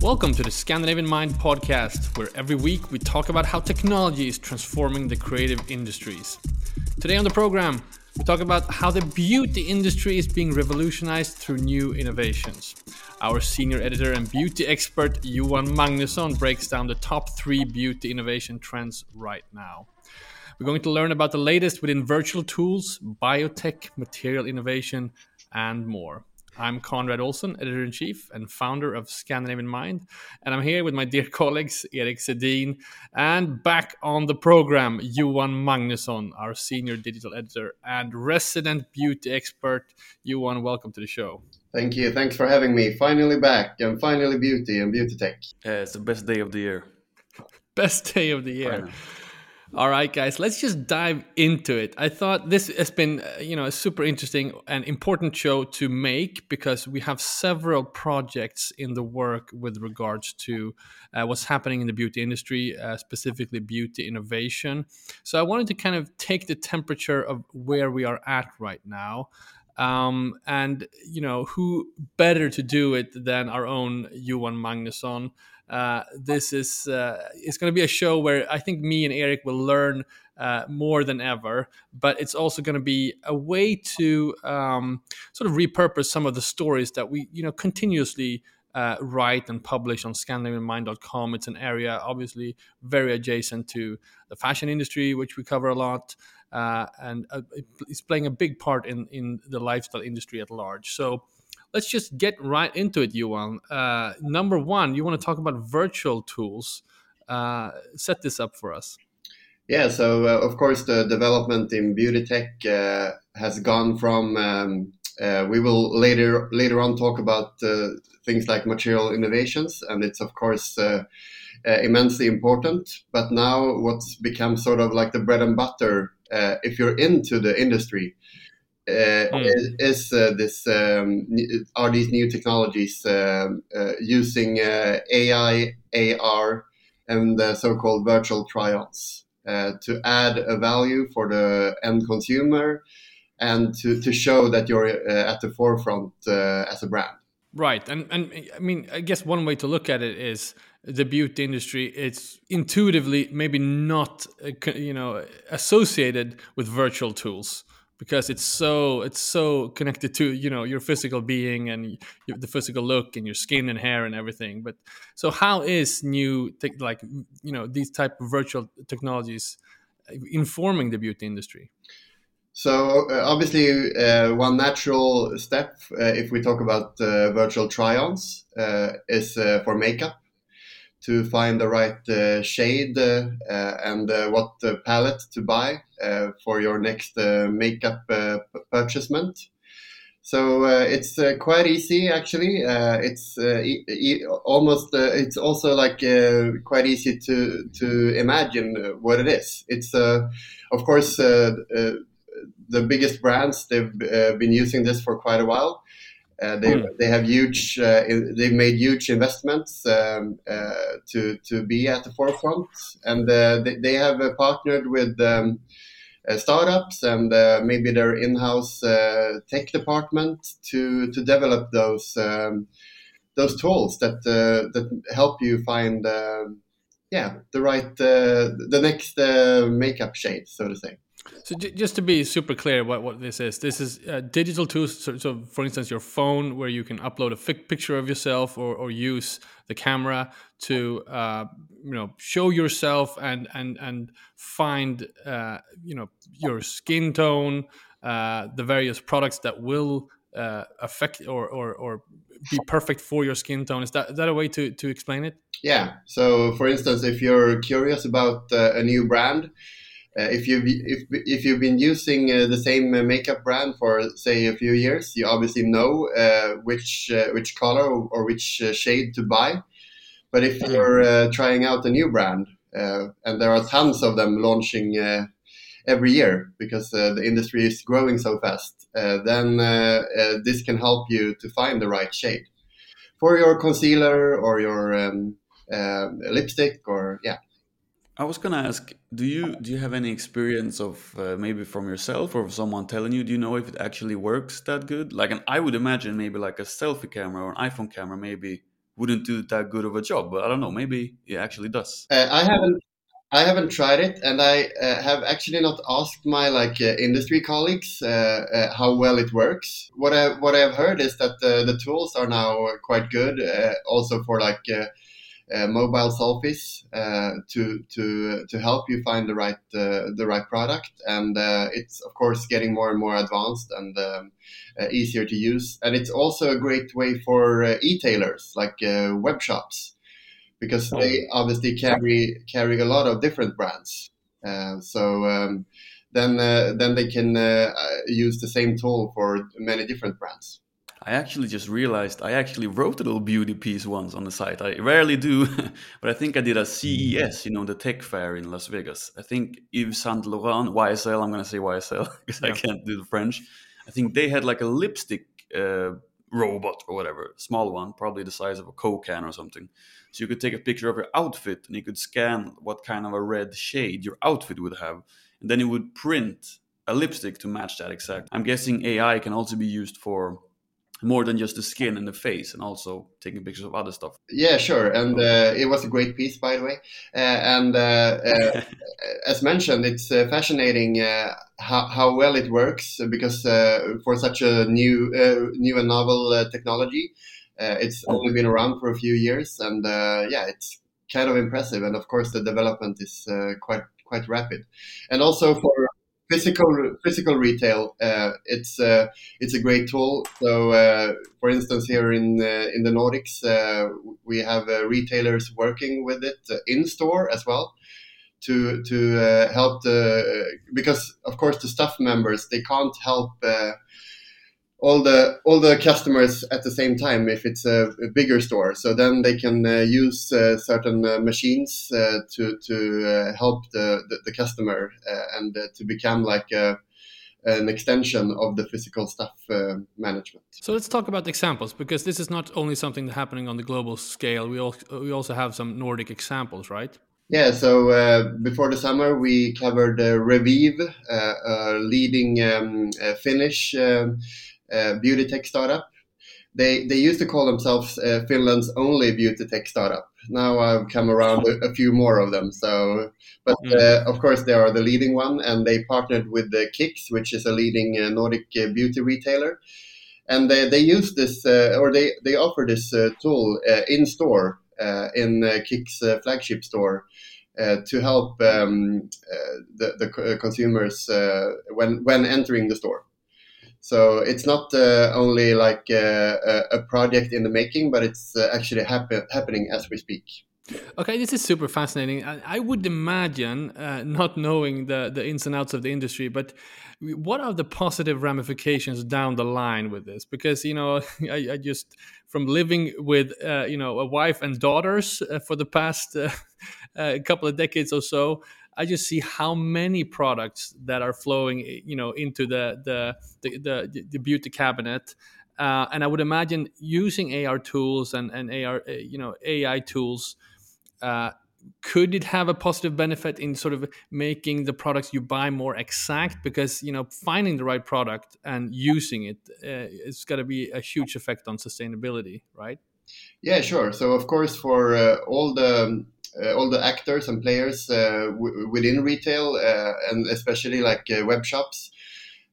Welcome to the Scandinavian Mind podcast, where every week we talk about how technology is transforming the creative industries. Today on the program, we talk about how the beauty industry is being revolutionized through new innovations. Our senior editor and beauty expert Johan Magnusson breaks down the top three beauty innovation trends right now. We're going to learn about the latest within virtual tools, biotech, material innovation, and more. I'm Conrad Olson, editor in chief and founder of Scandinavian Mind, and I'm here with my dear colleagues Eric Sedin and back on the program Johan Magnusson, our senior digital editor and resident beauty expert. Johan, welcome to the show. Thank you. Thanks for having me. Finally back and finally beauty and beauty tech. Yeah, it's the best day of the year. Best day of the year. All right, guys, let's just dive into it. I thought this has been, uh, you know, a super interesting and important show to make because we have several projects in the work with regards to uh, what's happening in the beauty industry, uh, specifically beauty innovation. So I wanted to kind of take the temperature of where we are at right now. Um, and you know who better to do it than our own Johan Magnusson, uh, this is uh, it's going to be a show where I think me and Eric will learn uh, more than ever, but it's also going to be a way to um, sort of repurpose some of the stories that we you know continuously uh, write and publish on scandinavianmind.com. It's an area obviously very adjacent to the fashion industry, which we cover a lot, uh, and uh, it's playing a big part in in the lifestyle industry at large. So let's just get right into it, Johan. Uh, number one, you want to talk about virtual tools. Uh, set this up for us. Yeah, so uh, of course the development in beauty tech uh, has gone from. Um, uh, we will later later on talk about uh, things like material innovations, and it's of course immensely important. But now, what's become sort of like the bread and butter, if you're into the industry, mm. is, uh, this um, are these new technologies um, uh, using AI, AR, and the so-called virtual try-ons to add a value for the end consumer and to, to show that you're at the forefront as a brand. Right, and and I mean, I guess one way to look at it is the beauty industry. It's intuitively maybe not, you know, associated with virtual tools because it's so it's so connected to you know your physical being and the physical look and your skin and hair and everything but so how is new like you know these type of virtual technologies informing the beauty industry so uh, obviously uh, one natural step uh, if we talk about uh, virtual try-ons uh, is uh, for makeup to find the right uh, shade uh, uh and uh, what uh, palette to buy uh, for your next makeup purchasement. So uh, it's uh, quite easy actually. Uh, it's e e almost. it's also like quite easy to to imagine what it is. It's of course the biggest brands. They've been using this for quite a while. Uh, they mm. they have huge uh, they've made huge investments um, uh, to to be at the forefront, and uh, they, they have uh, partnered with um, startups and maybe their in-house tech department to to develop those um, those tools that that help you find yeah the right the next makeup shade, so to say. So just to be super clear, what, what this is, this is uh, digital tools. So, so, for instance, your phone, where you can upload a picture of yourself or, or use the camera to uh, you know show yourself and and and find uh, you know your skin tone, uh, the various products that will uh, affect or, or or be perfect for your skin tone. Is that is that a way to to explain it? Yeah. So, for instance, if you're curious about uh, a new brand uh, if you if if you've been using uh, the same uh, makeup brand for say a few years, you obviously know uh, which uh, which color or which uh, shade to buy. But if mm-hmm. you're trying out a new brand, and there are tons of them launching every year because the industry is growing so fast, then this can help you to find the right shade for your concealer or your um, lipstick or yeah I was gonna ask, do you do you have any experience of uh, maybe from yourself or someone telling you? Do you know if it actually works that good? Like, and I would imagine maybe like a selfie camera or an iPhone camera maybe wouldn't do that good of a job, but I don't know. Maybe it actually does. Uh, I haven't I haven't tried it, and I uh, have actually not asked my like uh, industry colleagues uh, uh how well it works. What I what I've heard is that the tools are now quite good, uh, also for like uh, mobile selfies to to to help you find the right the right product, and it's of course getting more and more advanced and um, easier to use, and it's also a great way for e-tailers like web shops because oh. they obviously carry carry a lot of different brands. Uh, so um, then uh, then they can uh, use the same tool for many different brands. I actually just realized I actually wrote a little beauty piece once on the site. I rarely do, but I think I did a CES, you know, the tech fair in Las Vegas. I think Yves Saint Laurent, YSL, I'm going to say YSL because yeah. I can't do the French. I think they had like a lipstick uh, robot or whatever, small one, probably the size of a Coke can or something. So you could take a picture of your outfit and you could scan what kind of a red shade your outfit would have. And then it would print a lipstick to match that exact. I'm guessing AI can also be used for more than just the skin and the face and also taking pictures of other stuff yeah sure and uh, it was a great piece by the way uh, and uh, uh as mentioned it's uh, fascinating uh, how, how well it works because for such a new new and novel technology uh, it's only been around for a few years, and uh, yeah, it's kind of impressive. And of course, the development is uh, quite quite rapid. And also for physical physical retail, uh, it's uh, it's a great tool. So, uh, for instance, here in in the Nordics, we have retailers working with it in store as well to to help the because of course the staff members they can't help all the all the customers at the same time if it's a, a bigger store. So then they can uh, use uh, certain uh, machines uh, to to uh, help the, the, the customer uh, and to become like a, an extension of the physical stuff management. So let's talk about examples because this is not only something happening on the global scale. We also we also have some Nordic examples, right? Yeah, so uh, before the summer, we covered uh, Revieve, uh, a leading um, Finnish um, beauty tech startup. They they used to call themselves uh, Finland's only beauty tech startup. Now I've come around a, a few more of them. So, but mm. uh, of course they are the leading one, and they partnered with the Kicks, which is a leading uh, Nordic uh, beauty retailer. And they, they use this or they they offer this tool in store in Kicks flagship store. Uh, to help um, uh, the, the consumers uh, when when entering the store. So it's not uh, only like uh, a, a, project in the making, but it's uh, actually happen, happening as we speak. Okay, this is super fascinating. I, would imagine, uh, not knowing the, the ins and outs of the industry, but what are the positive ramifications down the line with this? Because you know, I, I just from living with uh, you know a wife and daughters uh, for the past couple of decades or so, I just see how many products that are flowing, you know, into the the the, the, the beauty cabinet. Uh, and I would imagine using AR tools and, and AR, uh, you know, AI tools, uh, could it have a positive benefit in sort of making the products you buy more exact? Because you know, finding the right product and using it, uh, it's got to be a huge effect on sustainability, right? Yeah, sure. So of course, for uh, all the uh, all the actors and players uh, within retail uh, and especially like web shops.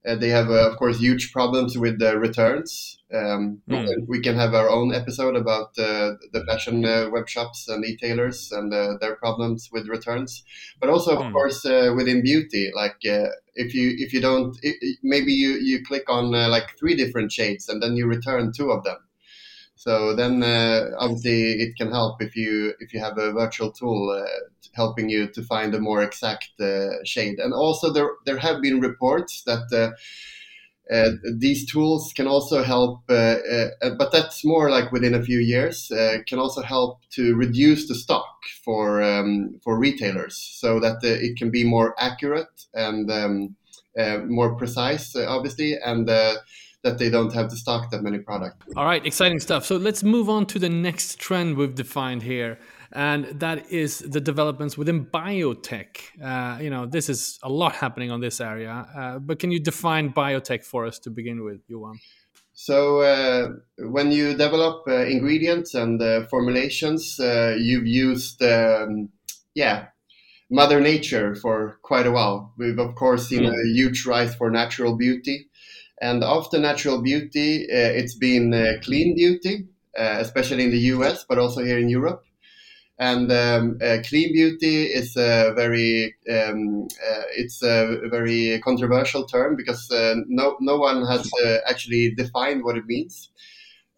they have, of course, huge problems with the returns. Um, mm. We can have our own episode about the fashion web shops and retailers and their problems with returns. But also, of mm. course, within beauty, like if you if you don't, maybe you you click on like three different shades and then you return two of them so then, uh, obviously, it can help if you if you have a virtual tool uh, helping you to find a more exact uh, shade. And also, there there have been reports that. Uh, uh, these tools can also help, uh, but that's more like within a few years. can also help to reduce the stock for um, for retailers, so that it can be more accurate and um, more precise, obviously, and that they don't have to stock that many products. All right, exciting stuff. So let's move on to the next trend we've defined here. and that is the developments within biotech. Uh, you know, this is a lot happening on this area, uh, but can you define biotech for us to begin with, Johan? So uh, when you develop uh, ingredients and uh, formulations, uh, you've used, um, yeah, Mother Nature for quite a while. We've of course seen mm. a huge rise for natural beauty, and after natural beauty, uh, it's been uh, clean beauty, especially in the U.S., but also here in Europe. And um, uh, clean beauty is a very um, uh, it's a very controversial term because uh, no no one has uh, actually defined what it means.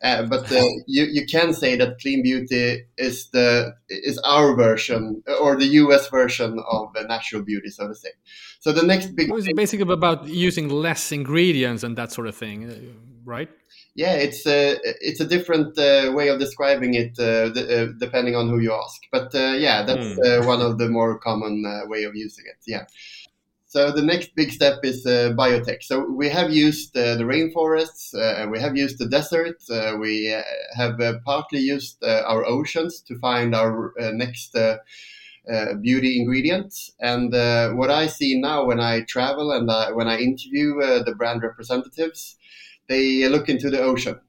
Uh, but uh, you you can say that clean beauty is the is our version or the U.S. version of natural beauty, so to say. So the next big. It was basically about using less ingredients and that sort of thing, right? yeah, it's a it's a different uh, way of describing it uh, uh, depending on who you ask. But uh, yeah, that's mm. one of the more common uh, way of using it. Yeah. So the next big step is biotech. So we have used the rainforests and we have used the desert. we have partly used our oceans to find our next. Uh, beauty ingredients. And uh, what I see now when I travel and uh, when I interview the brand representatives they look into the ocean.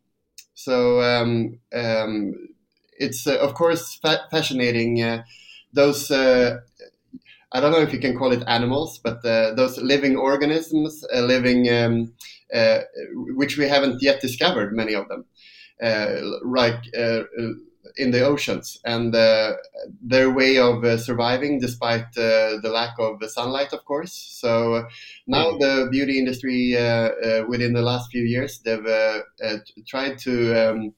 So um, um, it's uh, of course fa- fascinating. Uh, those uh, I don't know if you can call it animals, but uh, those living organisms, uh, living um, uh, which we haven't yet discovered, many of them, like in the oceans and uh, their way of uh, surviving despite uh, the lack of sunlight, of course. So now mm. the beauty industry, uh, uh, within the last few years, they've uh, tried to um,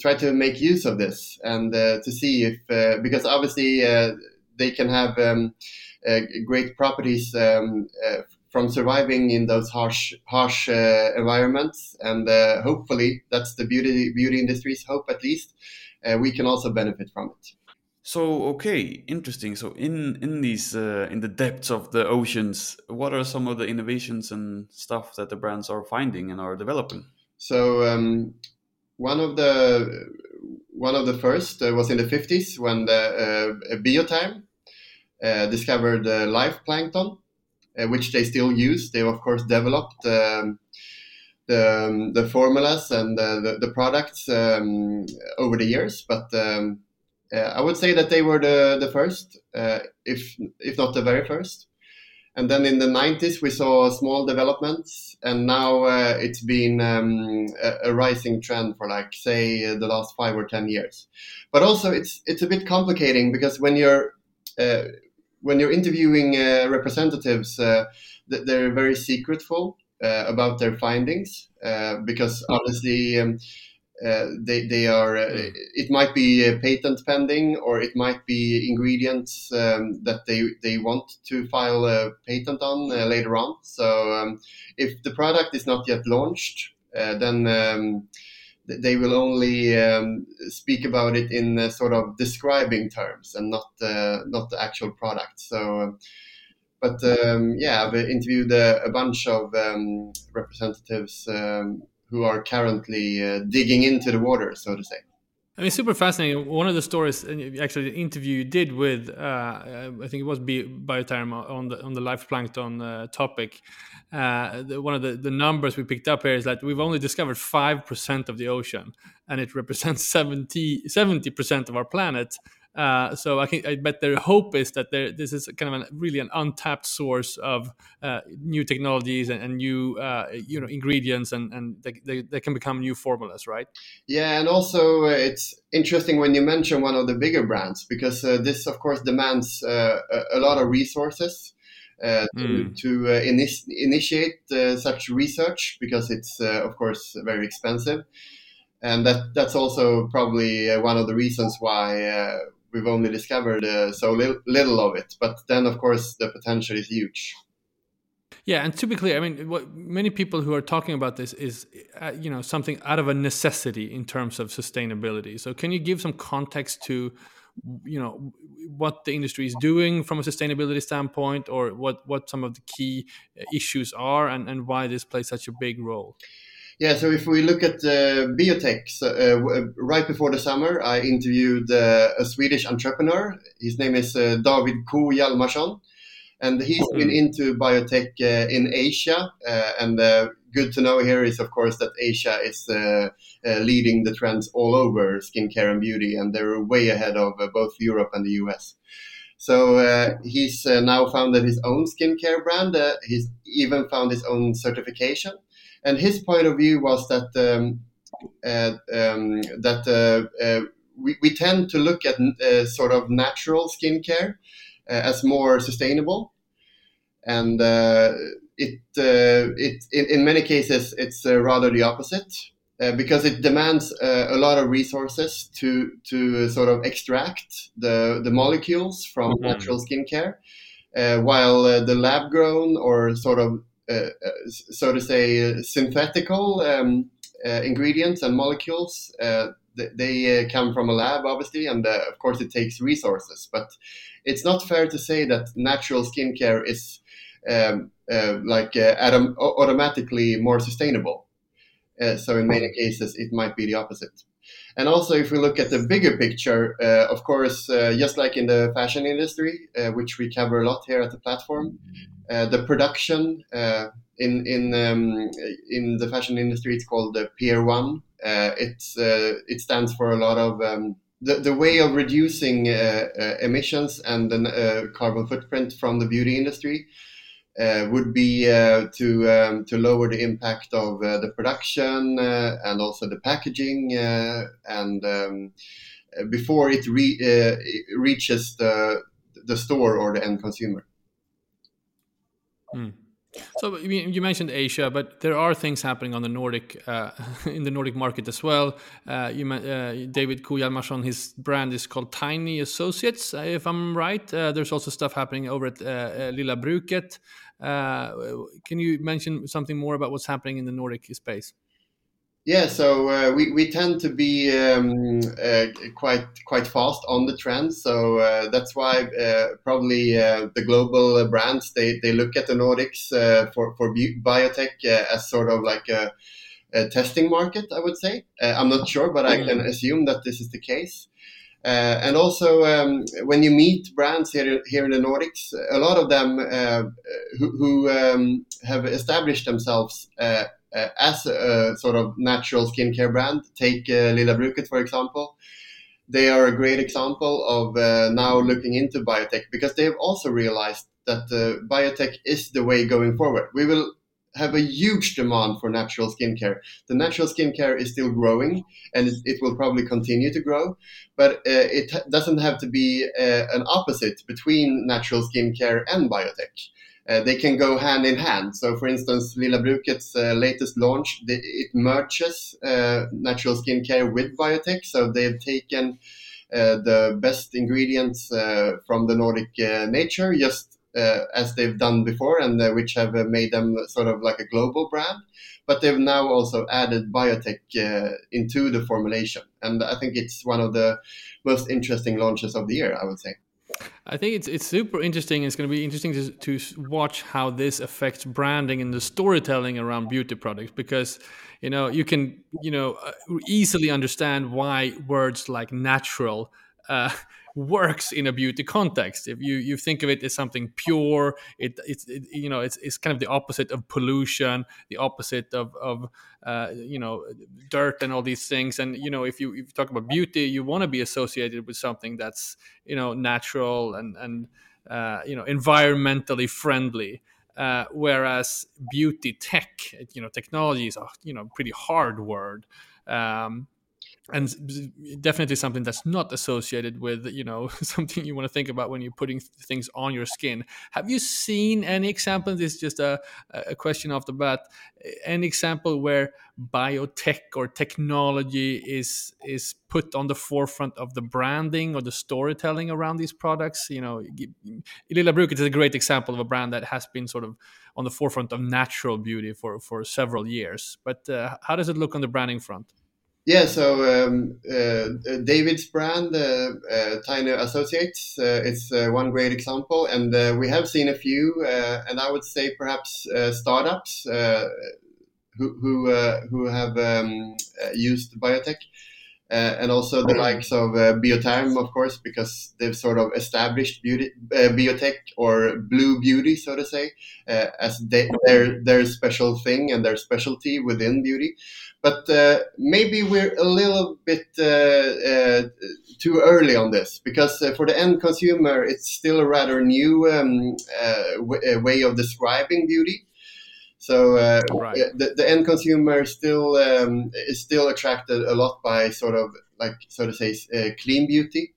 try to make use of this and to see if because obviously they can have um, great properties. Um, from surviving in those harsh harsh uh, environments and uh, hopefully that's the beauty beauty industry's hope at least uh, we can also benefit from it. So okay, interesting. So in in these uh, in the depths of the oceans, what are some of the innovations and stuff that the brands are finding and are developing? So um, one of the one of the first uh, was in the 50s when the uh, Biotherm uh, discovered live plankton, uh, which they still use. They've of course developed. Um, the, um, the formulas and the, the, the products um, over the years, but um, uh, I would say that they were the, the first, uh, if, if not the very first. And then in the 90s, we saw small developments, and now uh, it's been um, a, a, rising trend for, like, say, the last five or 10 years. But also, it's, it's a bit complicating because when you're uh, when you're interviewing uh, representatives, uh, they're very secretful about their findings uh, because obviously um, uh, they, they are hmm. it might be a patent pending or it might be ingredients um, that they, they want to file a patent on later on so um, if the product is not yet launched then um, they will only um, speak about it in uh, sort of describing terms and not uh, not the actual product. So but um, yeah, I've interviewed a, a bunch of um, representatives um, who are currently uh, digging into the water, so to say. I mean, super fascinating. One of the stories, actually, the interview you did with, uh, I think it was Biotherm on the on the life plankton uh, topic. Uh, the, one of the, the numbers we picked up here is that we've only discovered five percent of the ocean, and it represents 70 percent of our planet. Uh, so I, can, I bet their hope is that this is kind of a really an untapped source of uh, new technologies and, and new uh, you know ingredients and, and they, they, they, can become new formulas, right? Yeah, and also uh, it's interesting when you mention one of the bigger brands because uh, this, of course, demands a, a, lot of resources. Uh, to, mm. to uh, init- initiate uh, such research because it's of course very expensive and that that's also probably one of the reasons why we've only discovered uh, so li- little of it. But then, of course, the potential is huge. Yeah, and to be clear, I mean, what many people who are talking about this is, uh, you know, something out of a necessity in terms of sustainability. So, can you give some context to, you know, what the industry is doing from a sustainability standpoint, or what what some of the key issues are, and and why this plays such a big role? Yeah, so if we look at uh, biotech, so, uh, right before the summer, I interviewed uh, a Swedish entrepreneur. His name is uh, David Ko Hjalmarsson, and he's mm-hmm. been into biotech uh, in Asia. Uh, and good to know here is, of course, that Asia is leading the trends all over skincare and beauty, and they're way ahead of both Europe and the US. So uh, he's uh, now founded his own skincare brand. Uh, he's even found his own certification and his point of view was that um, uh, um, that uh, uh, we, we tend to look at uh, sort of natural skincare uh, as more sustainable, and uh, it it in, in, many cases it's rather the opposite. because it demands a lot of resources to to sort of extract the the molecules from mm-hmm. natural skincare, while the lab grown or sort of uh, uh, Uh, uh, so to say, uh, synthetical um, uh, ingredients and molecules. they come from a lab, obviously, and of course it takes resources. But it's not fair to say that natural skincare is um, like autom- automatically more sustainable. so in many mm-hmm. cases, it might be the opposite. And also, if we look at the bigger picture, uh, of course, uh, just like in the fashion industry, uh, which we cover a lot here at the platform, uh, the production uh, in in um, in the fashion industry it's called the Tier One. Uh, it's it stands for a lot of um, the, the way of reducing emissions and the carbon footprint from the beauty industry. Uh, would be uh, to um, to lower the impact of uh, the production and also the packaging and um, before it, re- it, reaches the the store or the end consumer. Mm. So you mentioned Asia, but there are things happening on the Nordic uh, in the Nordic market as well. Uh, you uh, David Ko Hjalmarsson, his brand is called Tiny Associates, uh, if I'm right. Uh, there's also stuff happening over at uh, Lilla Bruket. can you mention something more about what's happening in the Nordic space? Yeah, so uh, we, we tend to be um, uh, quite quite fast on the trends. So uh, that's why uh, probably uh, the global brands they, they look at the Nordics uh, for for biotech as sort of like a, a, testing market. I would say I'm not sure, but I can mm. assume that this is the case. and also, um, when you meet brands here here in the Nordics, a lot of them who, who um, have established themselves uh, as a sort of natural skincare brand. Take uh, Lilla Bruket, for example. They are a great example of uh, now looking into biotech because they've also realized that uh, biotech is the way going forward. We will have a huge demand for natural skincare. The natural skincare is still growing and it will probably continue to grow, but uh, it doesn't have to be uh, an opposite between natural skincare and biotech uh, they can go hand in hand. So, for instance, Lilla Bruket's uh, latest launch, the, it merges uh, natural skincare with biotech. So, they've taken uh, the best ingredients uh, from the Nordic uh, nature, just as they've done before, and which have made them sort of like a global brand. But they've now also added biotech into the formulation. And I think it's one of the most interesting launches of the year, I would say. I think it's it's super interesting. It's going to be interesting to, to watch how this affects branding and the storytelling around beauty products because you know you can you know uh, easily understand why words like natural uh, works in a beauty context. If you you think of it as something pure, it it's it, you know it's it's kind of the opposite of pollution, the opposite of of uh, you know dirt and all these things. And you know if you if you talk about beauty, you want to be associated with something that's you know natural and and uh, you know environmentally friendly. Uh, whereas beauty tech, you know, technology is a you know pretty hard word. Um, and definitely something that's not associated with you know something you want to think about when you're putting things on your skin. Have you seen any examples this is just a, a question off the bat an example where biotech or technology is is put on the forefront of the branding or the storytelling around these products? You know Lilla Bruket is a great example of a brand that has been sort of on the forefront of natural beauty for for several years. But uh, how does it look on the branding front yeah, so um, uh, David's brand, uh, uh, Tiny Associates, uh, it's uh, one great example, and uh, we have seen a few, and I would say perhaps startups who who, uh, who have um, used biotech. Uh, and also the likes of uh, Biotherm, of course, because they've sort of established beauty, uh, biotech or blue beauty, so to say, uh, as they, their their special thing and their specialty within beauty. But uh, maybe we're a little bit uh, too early on this because for the end consumer, it's still a rather new um, way of describing beauty. So uh, right. the, the end consumer still um, is still attracted a lot by sort of like so to say uh, clean beauty,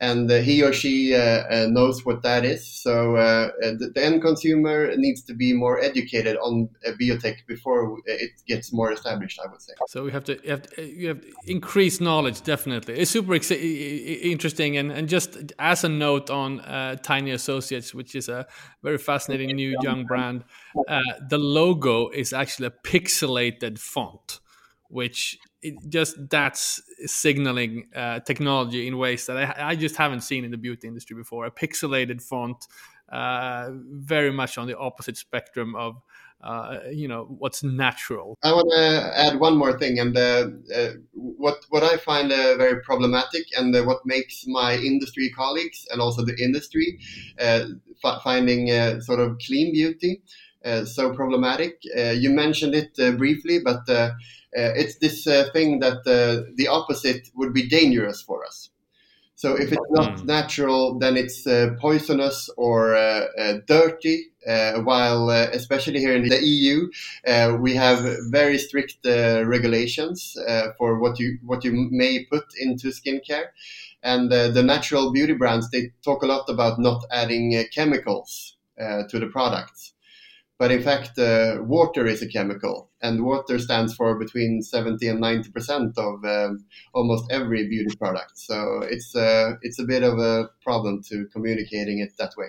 and uh, he or she uh, uh, knows what that is. So the, the, end consumer needs to be more educated on biotech before it gets more established. I would say. So we have to you have, to, you have knowledge. Definitely, it's super interesting. And, and just as a note on Tiny Associates, which is a very fascinating new young brand, uh, the logo is actually a pixelated font which it just that's signaling uh, technology in ways that I, I, just haven't seen in the beauty industry before. A pixelated font, uh, very much on the opposite spectrum of uh, you know what's natural. I want to add one more thing, and uh, uh, what what I find uh, very problematic, and what makes my industry colleagues and also the industry finding sort of clean beauty so problematic. you mentioned it briefly, but uh, it's this uh, thing that uh, the opposite would be dangerous for us. So if it's not mm. natural, then it's uh, poisonous or uh, uh, dirty. while, especially here in the EU, we have very strict regulations for what you what you may put into skincare, and the natural beauty brands they talk a lot about not adding chemicals to the products. But in fact, uh, water is a chemical, and water stands for between 70 and 90 percent of um, almost every beauty product. So it's uh, it's a bit of a problem to communicating it that way.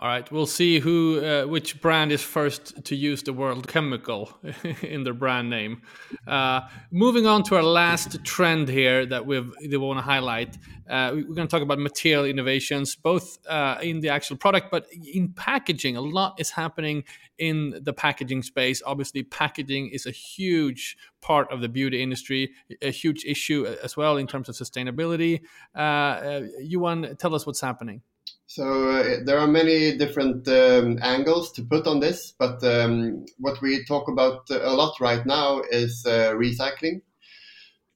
All right, we'll see who, uh, which brand is first to use the word chemical in their brand name. Uh, moving on to our last trend here that we've, we want to highlight, uh, we're going to talk about material innovations, both uh, in the actual product, but in packaging. A lot is happening in the packaging space. Obviously, packaging is a huge part of the beauty industry, a huge issue as well in terms of sustainability. Uh, uh, Johan, tell us what's happening. So uh, there are many different um, angles to put on this, but um, what we talk about a lot right now is uh, recycling.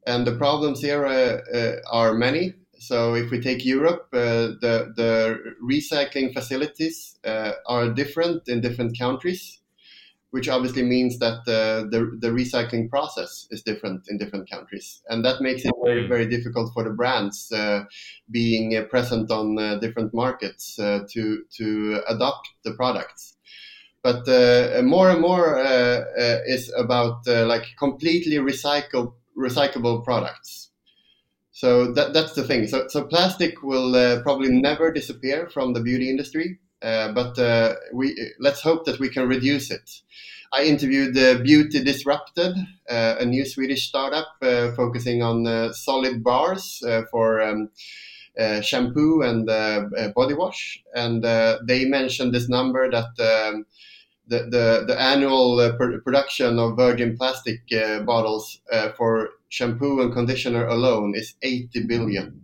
And the problems here uh, uh are many. So if we take Europe, uh, the, the recycling facilities uh, are different in different countries which obviously means that the, the, the, recycling process is different in different countries. And that makes it very, very difficult for the brands uh, being uh, present on uh, different markets uh, to, to adopt the products. But uh, more and more uh, is about like completely recycled, recyclable products. So that, that's the thing. So, so plastic will probably never disappear from the beauty industry. Uh, but uh, we let's hope that we can reduce it. I interviewed uh, Beauty Disrupted, uh, a new Swedish startup uh, focusing on solid bars for um, shampoo and body wash, and they mentioned this number that. Um, the, the, the, annual uh, pr- production of virgin plastic uh, bottles uh, for shampoo and conditioner alone is 80 billion.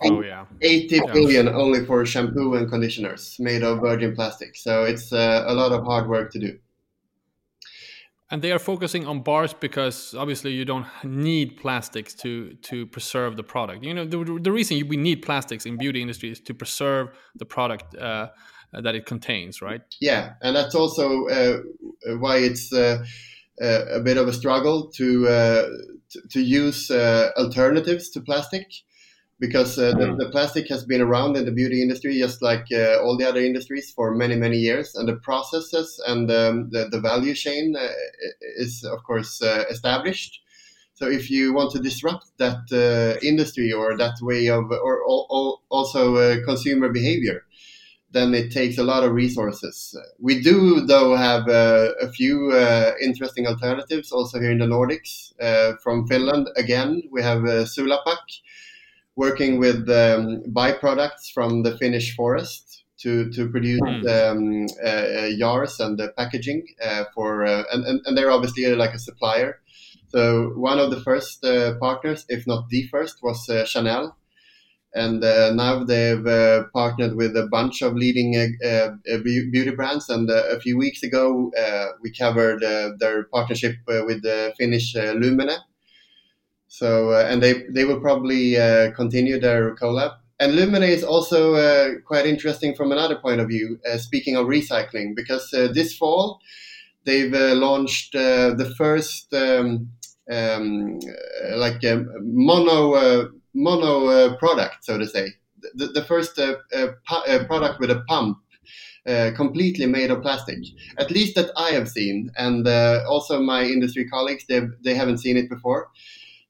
Oh yeah, 80 yeah. billion only for shampoo and conditioners made of virgin plastic. So it's uh, a lot of hard work to do. And they are focusing on bars because obviously you don't need plastics to to preserve the product. You know the, the reason we need plastics in beauty industry is to preserve the product uh, that it contains, right? Yeah, and that's also uh, why it's uh, uh a bit of a struggle to uh, to, to, use uh, alternatives to plastic because uh, the, hmm. the, plastic has been around in the beauty industry just like uh, all the other industries for many many years and the processes and um, the, the, value chain uh, is of course uh, established so if you want to disrupt that uh, industry or that way of or, or also uh, consumer behavior then it takes a lot of resources. We do, though, have a few interesting alternatives also here in the Nordics. from Finland, again, we have Sulapac, working with um, byproducts from the Finnish forest to to produce mm. um, uh, jars and the packaging for and, and, and they're obviously like a supplier. So one of the first partners, if not the first, was Chanel and uh, now they've uh, partnered with a bunch of leading uh, uh beauty brands. And uh, a few weeks ago, uh, we covered their partnership with the Finnish Lumene. So, and they they will probably continue their collab. And Lumene is also quite interesting from another point of view. speaking of recycling, because this fall they've launched the first um, um, like mono mono uh, product, so to say. The, the first uh, uh, uh product with a pump uh, completely made of plastic, at least that I have seen, and uh, also my industry colleagues they they haven't seen it before.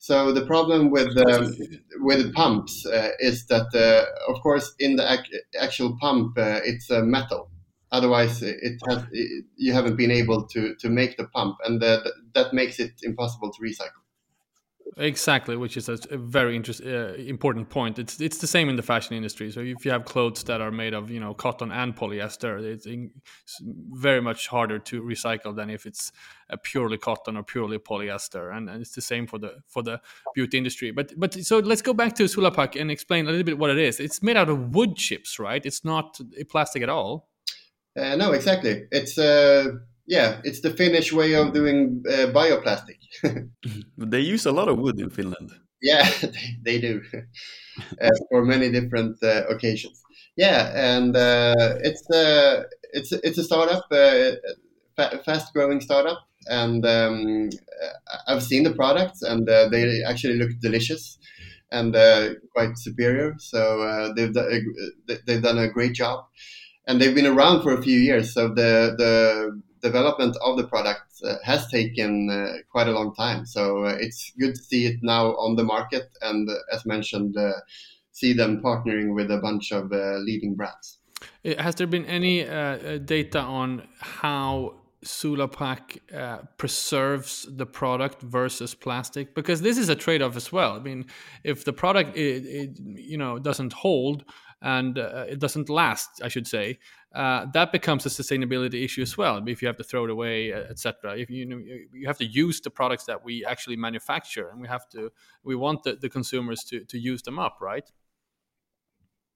So the problem with um, with pumps uh, is that, uh, of course, in the ac actual pump uh, it's a metal. Otherwise, it has it, you haven't been able to to make the pump, and that makes it impossible to recycle. Exactly, which is a, very interest, uh, important point. It's it's the same in the fashion industry. So if you have clothes that are made of you know cotton and polyester, it's, in, it's very much harder to recycle than if it's purely cotton or purely polyester. And, and, it's the same for the for the beauty industry. But but so let's go back to Sulapac and explain a little bit what it is. It's made out of wood chips, right? It's not plastic at all. Uh, no, exactly. It's uh, yeah, it's the Finnish way of doing uh, bioplastic. they use a lot of wood in Finland. Yeah, they, they do uh, for many different uh, occasions. Yeah, and uh, it's uh, it's it's a startup, uh, fa- fast growing startup, and um, I've seen the products, and they actually look delicious and quite superior. So they've they've done a great job, and they've been around for a few years. So the the development of the product uh, has taken uh, quite a long time. So uh, it's good to see it now on the market, and as mentioned, see them partnering with a bunch of leading brands. Has there been any data on how Sulapac uh, preserves the product versus plastic because this is a trade-off as well. I mean, if the product it, it you know doesn't hold and uh, it doesn't last, I should say, uh, that becomes a sustainability issue as well. If you have to throw it away, etc. If you know you have to use the products that we actually manufacture, and we have to we want the, the consumers to to use them up, right?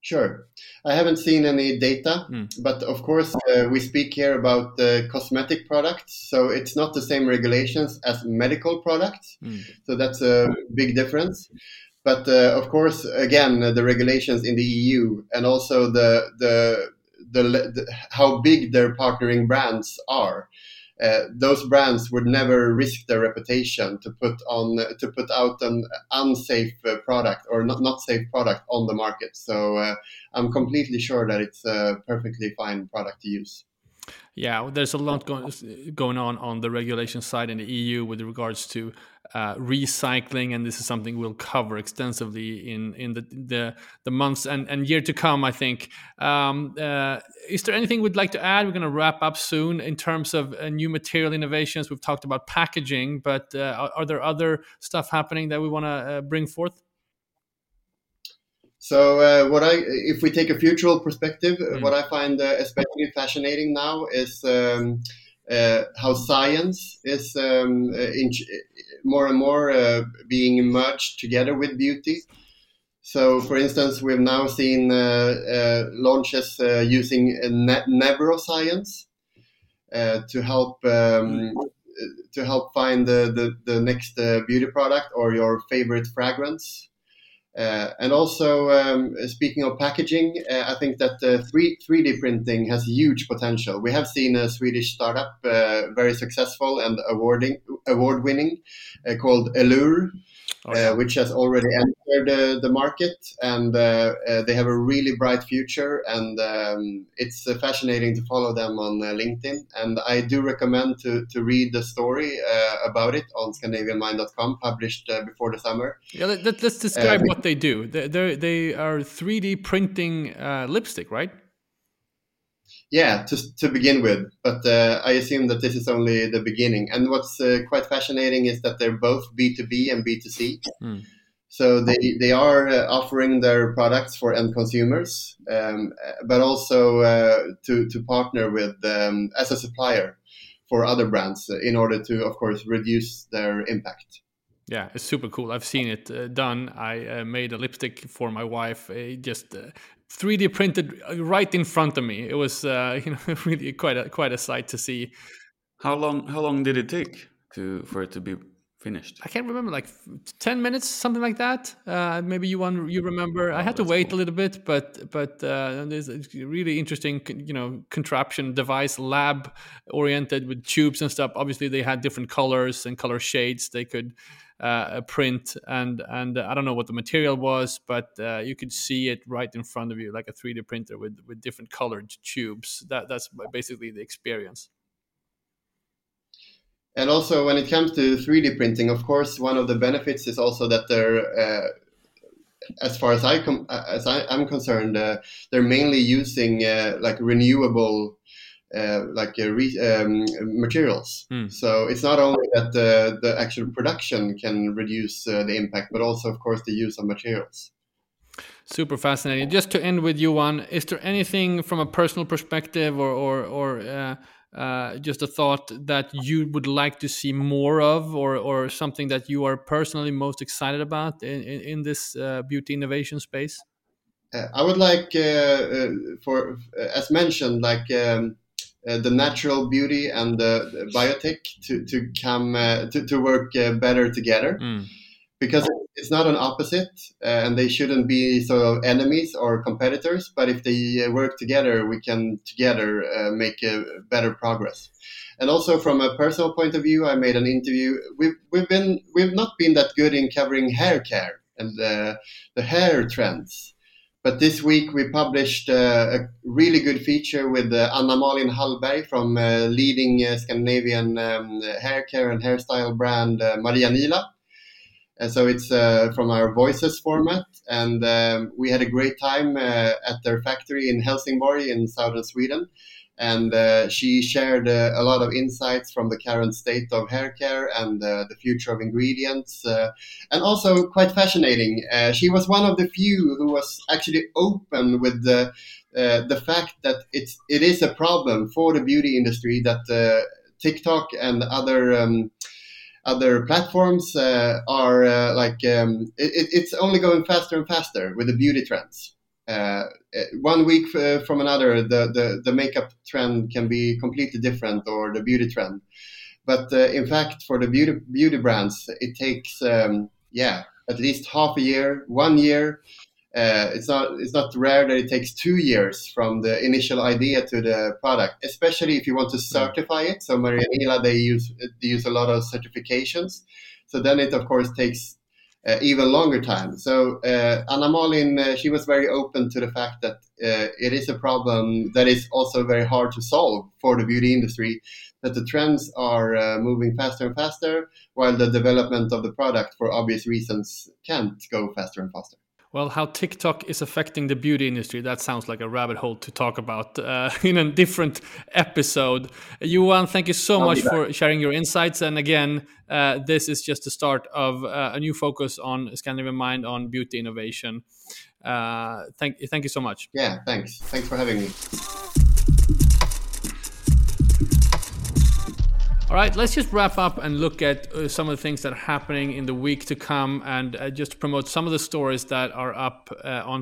Sure. I haven't seen any data, mm. but of course, uh, we speak here about uh, cosmetic products. So it's not the same regulations as medical products. Mm. So that's a big difference. But uh, of course, again, the regulations in the EU and also the, the, the, the how big their partnering brands are uh, those brands would never risk their reputation to put on to put out an unsafe uh, product or not, not safe product on the market. So uh, I'm completely sure that it's a perfectly fine product to use. Yeah, there's a lot going going on on the regulation side in the EU with regards to uh, recycling, and this is something we'll cover extensively in in the the, the months and, and year to come. I think. Um, uh, is there anything we'd like to add? We're going to wrap up soon in terms of uh, new material innovations. We've talked about packaging, but uh, are, are, there other stuff happening that we want to uh, bring forth? So uh, what I, if we take a futural perspective, mm. what I find uh, especially fascinating now is um, uh, how science is um, uh, in, more and more uh, being merged together with beauty. So, for instance, we've now seen uh, launches using ne- neuroscience to help. Um, to help find the, the, the next beauty product or your favorite fragrance uh, and also, um, speaking of packaging, uh, I think that uh, 3, 3D printing has huge potential. We have seen a Swedish startup uh, very successful and awarding award winning uh, called Allure, okay. Uh, which has already entered uh, the market, and uh, they have a really bright future. And um, it's fascinating to follow them on LinkedIn. And I do recommend to, to read the story about it on ScandinavianMind.com, published before the summer. Yeah, let, us describe what they do. They they are 3D printing lipstick, right? Yeah, to, to begin with. But uh, I assume that this is only the beginning. And what's uh, quite fascinating is that they're both B2B and B2C. Mm. So they, they are uh, offering their products for end consumers, um, but also uh, to, to partner with um, as a supplier for other brands in order to, of course, reduce their impact. Yeah, it's super cool. I've seen it uh, done. I uh, made a lipstick for my wife, uh, just 3D printed right in front of me. It was, uh, you know, really quite a quite a sight to see. How long? How long did it take to for it to be finished? I can't remember, like ten minutes, something like that. Uh, maybe you one you remember. Oh, I had to wait cool. a little bit, but but uh, there's a really interesting, you know, contraption device, lab oriented with tubes and stuff. Obviously, they had different colors and color shades they could uh, print, and and I don't know what the material was, but uh, you could see it right in front of you, like a 3D printer with with different colored tubes. That that's basically the experience. And also, when it comes to 3D printing, of course, one of the benefits is also that they're, uh, as far as I com- as I, am concerned, uh, they're mainly using uh, like renewable. Uh, like uh, re- um, materials, mm. so it's not only that the, the actual production can reduce uh, the impact, but also, of course, the use of materials. Super fascinating. Just to end with you, one, is there anything from a personal perspective or or, or uh, just a thought that you would like to see more of, or or something that you are personally most excited about in in, in this uh, beauty innovation space? Uh, I would like, uh, uh, for as mentioned, like. Um, the natural beauty and the, the biotech to, to come to, to work better together. Mm. Because it's not an opposite uh, and they shouldn't be sort of enemies or competitors but if they uh, work together we can together uh, make a better progress. And also from a personal point of view i made an interview. We've, we've been we've not been that good in covering hair care and the hair trends but this week we published uh, a really good feature with uh, Anna Malin Hallberg from uh, leading Scandinavian um, hair care and hairstyle brand Maria Nila and so it's uh, from our voices format. And um, we had a great time uh, at their factory in Helsingborg in southern Sweden. And uh, she shared uh, a lot of insights from the current state of hair care and uh, the future of ingredients. Uh, and also quite fascinating. she was one of the few who was actually open with the, the fact that it's, it is a problem for the beauty industry that TikTok and other um, other platforms uh, are uh, like um, it, it's only going faster and faster with the beauty trends. Uh, one week uh, from another, the, the, the makeup trend can be completely different, or the beauty trend. But uh, in fact, for the beauty beauty brands, it takes um, yeah at least half a year, one year uh, it's not it's not rare that it takes two years from the initial idea to the product, especially if you want to certify it. So Maria Nila they use they use a lot of certifications. So then it of course takes uh, even longer time. So uh, Anna Malin uh, she was very open to the fact that uh, it is a problem that is also very hard to solve for the beauty industry. That the trends are uh, moving faster and faster, while the development of the product, for obvious reasons, can't go faster and faster. Well, how TikTok is affecting the beauty industry, that sounds like a rabbit hole to talk about uh, in a different episode. Johan, thank you so I'll much for sharing your insights. And again, uh, this is just the start of uh, a new focus on Scandinavian Mind on beauty innovation. Uh, thank, thank you so much. Yeah, thanks. Thanks for having me. All right, let's just wrap up and look at uh, some of the things that are happening in the week to come and uh, just promote some of the stories that are up uh, on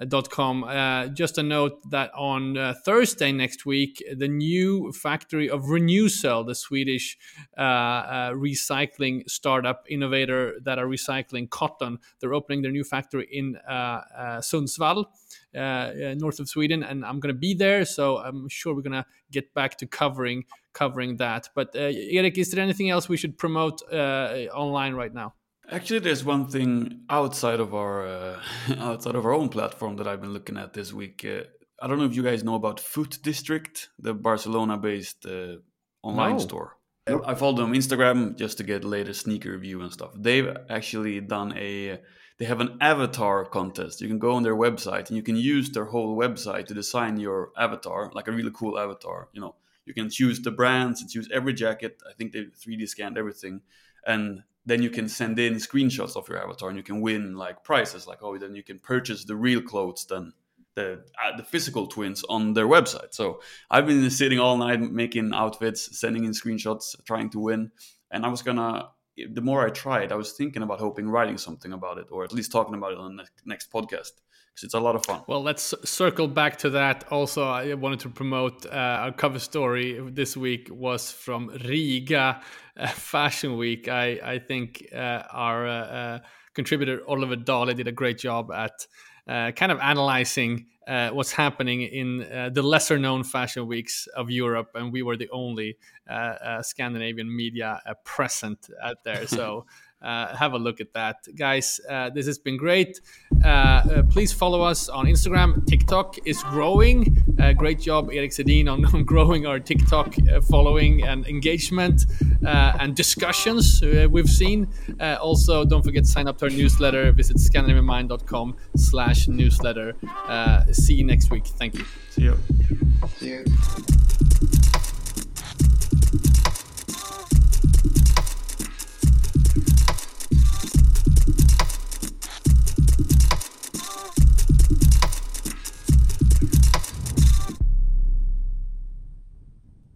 scandinavianmind.com. Uh, just a note that on uh, Thursday next week, the new factory of Renewcell, the Swedish uh, recycling startup innovator that are recycling cotton, they're opening their new factory in Sundsvall. north of Sweden, and I'm going to be there, so I'm sure we're going to get back to covering covering that. But uh, Erik, is there anything else we should promote uh, online right now? Actually, there's one thing outside of our uh, outside of our own platform that I've been looking at this week. Uh, I don't know if you guys know about Foot District, the Barcelona-based uh, online no. store. I follow them on Instagram just to get latest sneaker review and stuff. They've actually done a they have an avatar contest. You can go on their website and you can use their whole website to design your avatar, like a really cool avatar. You know, you can choose the brands and choose every jacket. I think they 3D scanned everything, and then you can send in screenshots of your avatar and you can win like prizes like oh then you can purchase the real clothes then the uh, the physical twins on their website. So i've been sitting all night making outfits sending in screenshots trying to win and i was gonna the more i tried i was thinking about hoping writing something about it or at least talking about it on the next podcast because it's a lot of fun. Well, let's circle back to that. Also, I wanted to promote uh, our cover story this week was from Riga uh, Fashion Week. I I think uh, our uh, uh, contributor Oliver Dale did a great job at Uh, kind of analyzing uh, what's happening in uh, the lesser known fashion weeks of Europe, and we were the only Scandinavian media present out there. So uh, have a look at that. Guys, uh, this has been great. Uh, uh please follow us on Instagram. TikTok is growing. Uh, great job, Erik Sedin, on, on, growing our TikTok uh, following and engagement and discussions we've seen. also, don't forget to sign up to our newsletter. Visit scandinavianmind.com slash newsletter. see you next week. Thank you. See you. See you.